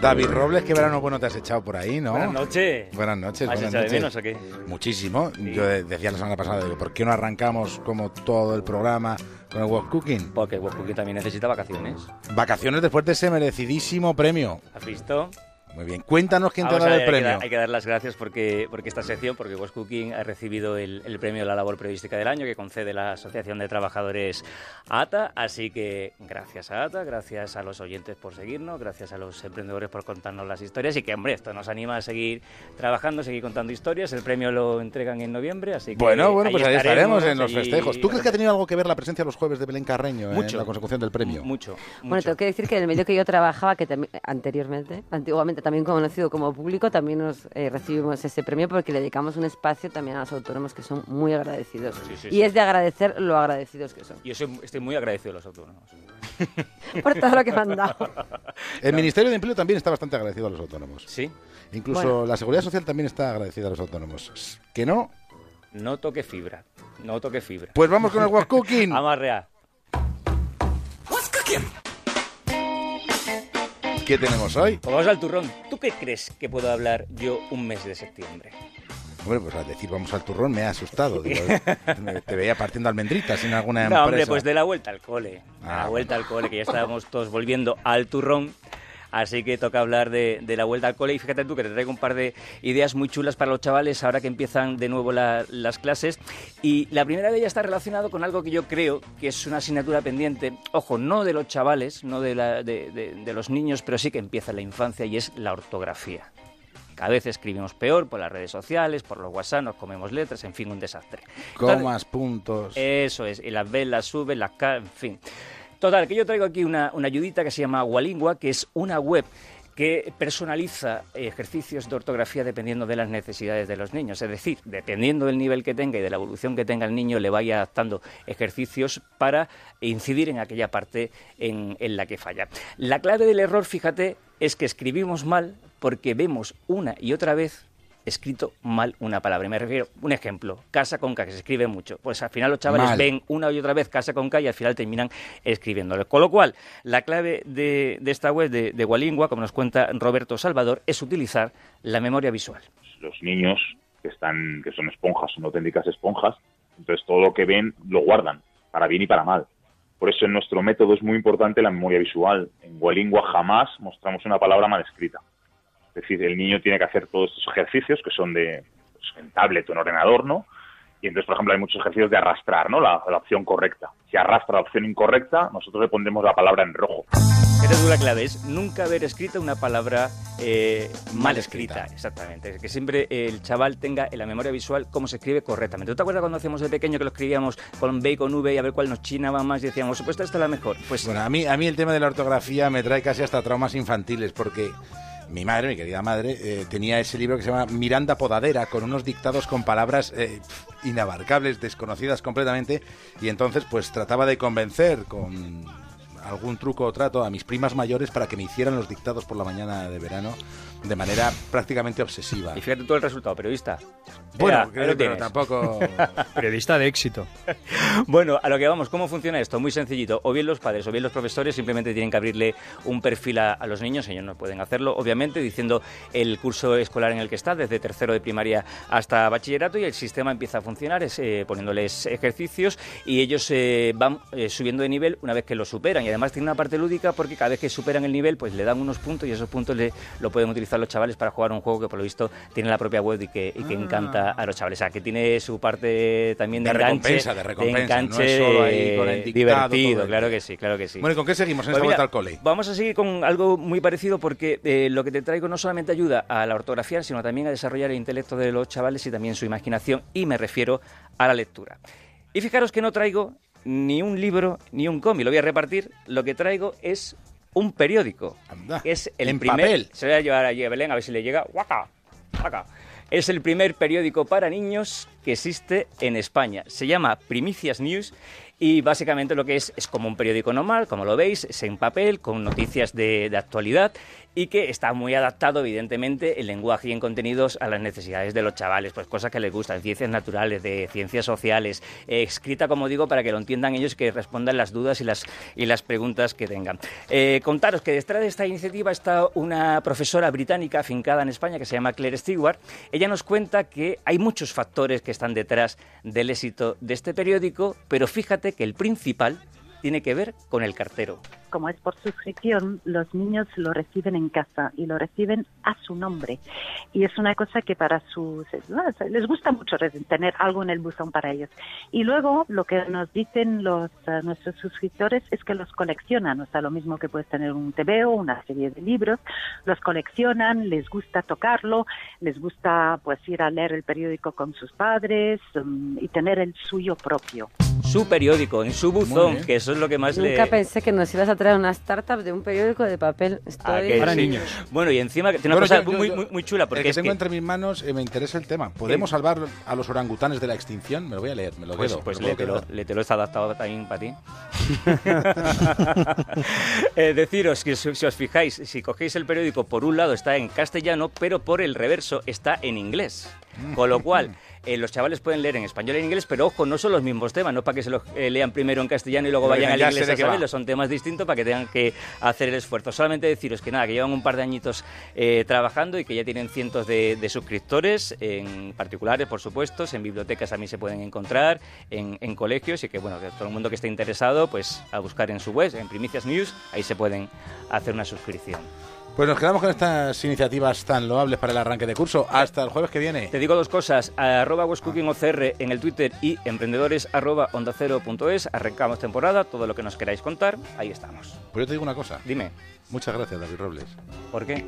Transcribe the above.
David Robles, qué verano bueno te has echado por ahí, ¿no? Buenas noches. Buenas noches. ¿Has buenas echado de menos? Muchísimo. Yo de- decía la semana pasada, digo, ¿por qué no arrancamos como todo el programa con el World Cooking? Porque el Cooking también necesita vacaciones. Vacaciones después de ese merecidísimo premio. ¿Has visto? Muy bien. Cuéntanos quién te ha Vamos a dado el hay que premio. dar- Hay que dar las gracias porque, porque esta sección, porque West Cooking ha recibido el, el premio de la labor periodística del año que concede la Asociación de Trabajadores ATA. Así que gracias a ATA, gracias a los oyentes por seguirnos, gracias a los emprendedores por contarnos las historias y que, hombre, esto nos anima a seguir trabajando, seguir contando historias. El premio lo entregan en noviembre, así que. Bueno, bueno, pues ahí estaremos en los festejos. ¿Tú crees que ha tenido algo que ver la presencia los jueves de Belén Carreño Mucho. en la consecución del premio? Mucho. Bueno, mucho. tengo que decir que en el medio que yo trabajaba, que también, anteriormente, antiguamente también conocido como público, también nos eh, recibimos ese premio porque le dedicamos un espacio también a los autónomos que son muy agradecidos. Sí, sí, y sí. es de agradecer lo agradecidos que son. Yo soy- estoy muy agradecido de los autónomos. Por todo lo que me han dado. El Ministerio de Empleo también está bastante agradecido a los autónomos. Sí, Incluso Bueno. la Seguridad Social también está agradecida a los autónomos. ¿Que no? no toque fibra. No toque fibra. Pues vamos con el World Cooking. Vamos a real. ¿Qué tenemos hoy? Pues vamos al turrón. ¿Tú qué crees que puedo hablar yo un mes de septiembre? Hombre, pues al decir vamos al turrón me ha asustado. Digo, te veía partiendo almendritas en alguna No, empresa. hombre, pues de la vuelta al cole. Ah, la vuelta al cole, que ya estábamos todos volviendo al turrón. Así que toca hablar de, de la vuelta al cole. Y fíjate tú que te traigo un par de ideas muy chulas para los chavales ahora que empiezan de nuevo la- las clases. Y la primera de ellas está relacionado con algo que yo creo que es una asignatura pendiente. Ojo, no de los chavales, no de, la- de- de- de los niños, pero sí que empieza en la infancia y es la ortografía. Cada vez escribimos peor por las redes sociales, por los WhatsApp, nos comemos letras, en fin, un desastre. Entonces, Comas, puntos. eso es, y las B, las sube, las en fin. Total, que yo traigo aquí una, una ayudita que se llama Walingua, que es una web que personaliza ejercicios de ortografía dependiendo de las necesidades de los niños. Es decir, dependiendo del nivel que tenga y de la evolución que tenga el niño, le vaya adaptando ejercicios para incidir en aquella parte en, en la que falla. La clave del error, fíjate, es que escribimos mal porque vemos una y otra vez escrito mal una palabra. Y me refiero, un ejemplo, casa con K, que se escribe mucho. Pues al final los chavales Mal. ven una y otra vez casa con K y al final terminan escribiéndolo. Con lo cual, la clave de, de esta web de, de Walingua, como nos cuenta Roberto Salvador, es utilizar la memoria visual. los niños que están que son esponjas, son auténticas esponjas, entonces todo lo que ven lo guardan, para bien y para mal. Por eso en nuestro método es muy importante la memoria visual. En Walingua jamás mostramos una palabra mal escrita. Es decir, el niño tiene que hacer todos estos ejercicios que son de pues, en tablet o en ordenador, ¿no? Y entonces, por ejemplo, hay muchos ejercicios de arrastrar, ¿no? La, la opción correcta. Si arrastra la opción incorrecta, nosotros le pondremos la palabra en rojo. Esta es la clave, es nunca haber escrito una palabra eh, mal escrita. Exactamente, que siempre el chaval tenga en la memoria visual cómo se escribe correctamente. ¿Tú te acuerdas cuando hacíamos de pequeño que lo escribíamos con B y con V y a ver cuál nos chinaba más y decíamos, pues esta es la mejor? Pues Bueno, a mí, a mí el tema de la ortografía me trae casi hasta traumas infantiles, porque mi madre, mi querida madre, eh, tenía ese libro que se llama Miranda Podadera, con unos dictados con palabras eh, inabarcables, desconocidas completamente, y entonces pues trataba de convencer con algún truco o trato a mis primas mayores para que me hicieran los dictados por la mañana de verano de manera prácticamente obsesiva. Y fíjate todo el resultado, periodista. Bueno, creo, pero tampoco... Periodista de éxito. Bueno, a lo que vamos, ¿cómo funciona esto? Muy sencillito. O bien los padres o bien los profesores simplemente tienen que abrirle un perfil a, a los niños, ellos no pueden hacerlo, obviamente, diciendo el curso escolar en el que está, desde tercero de primaria hasta bachillerato, y el sistema empieza a funcionar es, eh, poniéndoles ejercicios y ellos eh, van eh, subiendo de nivel una vez que lo superan. Y además tiene una parte lúdica porque cada vez que superan el nivel, pues le dan unos puntos y esos puntos le, lo pueden utilizar los chavales para jugar un juego que por lo visto tiene la propia web y que, y que encanta a los chavales. O sea, que tiene su parte también de, De enganche, recompensa, de recompensa, no enganche, es solo ahí con el dictado, divertido, claro que sí, claro que sí. Bueno, ¿y con qué seguimos en Pues esta mira, vuelta al cole? Vamos a seguir con algo muy parecido porque eh, lo que te traigo no solamente ayuda a la ortografía, sino también a desarrollar el intelecto de los chavales y también su imaginación, y me refiero a la lectura. Y fijaros que no traigo ni un libro ni un cómic, lo voy a repartir, lo que traigo es un periódico. Anda, es el en primer, papel. Se lo voy a llevar allí a Belén a ver si le llega. ¡Guaca! ¡Guaca! Es el primer periódico para niños que existe en España. Se llama Primicias News y básicamente lo que es es como un periódico normal, como lo veis, es en papel, con noticias de, de actualidad y que está muy adaptado, evidentemente, en lenguaje y en contenidos a las necesidades de los chavales, pues cosas que les gustan, ciencias naturales, de ciencias sociales, eh, escrita, como digo, para que lo entiendan ellos y que respondan las dudas y las, y las preguntas que tengan. Eh, contaros que detrás de esta iniciativa está una profesora británica afincada en España que se llama Claire Stewart. Ella nos cuenta que hay muchos factores que están detrás del éxito de este periódico, pero fíjate que el principal tiene que ver con el cartero. Como es por suscripción, los niños lo reciben en casa y lo reciben a su nombre. Y es una cosa que para sus... les gusta mucho tener algo en el buzón para ellos. Y luego lo que nos dicen los uh, nuestros suscriptores es que los coleccionan. O sea, lo mismo que puedes tener un TVO, una serie de libros, los coleccionan, les gusta tocarlo, les gusta pues ir a leer el periódico con sus padres um, y tener el suyo propio. Su periódico, en su buzón, que eso es lo que más Nunca le... pensé que nos ibas a traer una startup de un periódico de papel. Estoy... Ah, que Para sí. niños. Bueno, y encima que tiene una Bueno, cosa yo- yo- muy, muy, muy chula, el porque que es tengo que... entre mis manos eh, me interesa el tema. ¿Podemos salvar a los orangutanes de la extinción? Me lo voy a leer, me lo Pues, quedo. pues léetelo, léetelo, está adaptado también para ti. Eh, deciros que si, si os fijáis, si cogéis el periódico, por un lado está en castellano, pero por el reverso está en inglés. Con lo cual, eh, los chavales pueden leer en español y en inglés, pero ojo, no son los mismos temas, no para que se los eh, lean primero en castellano y luego Pero vayan al "Ya inglés a qué va". saberlo, son temas distintos para que tengan que hacer el esfuerzo. Solamente deciros que nada, que llevan un par de añitos eh, trabajando y que ya tienen cientos de, de suscriptores, en particulares, por supuesto, en bibliotecas también se pueden encontrar, en, en colegios y que bueno, que todo el mundo que esté interesado, pues a buscar en su web, en Primicias News, ahí se pueden hacer una suscripción. Pues nos quedamos con estas iniciativas tan loables para el arranque de curso. Hasta el jueves que viene. Te digo dos cosas, arroba westcookingocr en el Twitter y emprendedores arroba onda cero punto es. arrancamos temporada, todo lo que nos queráis contar, ahí estamos. Pues yo te digo una cosa. Dime, Muchas gracias, David Robles. ¿por qué?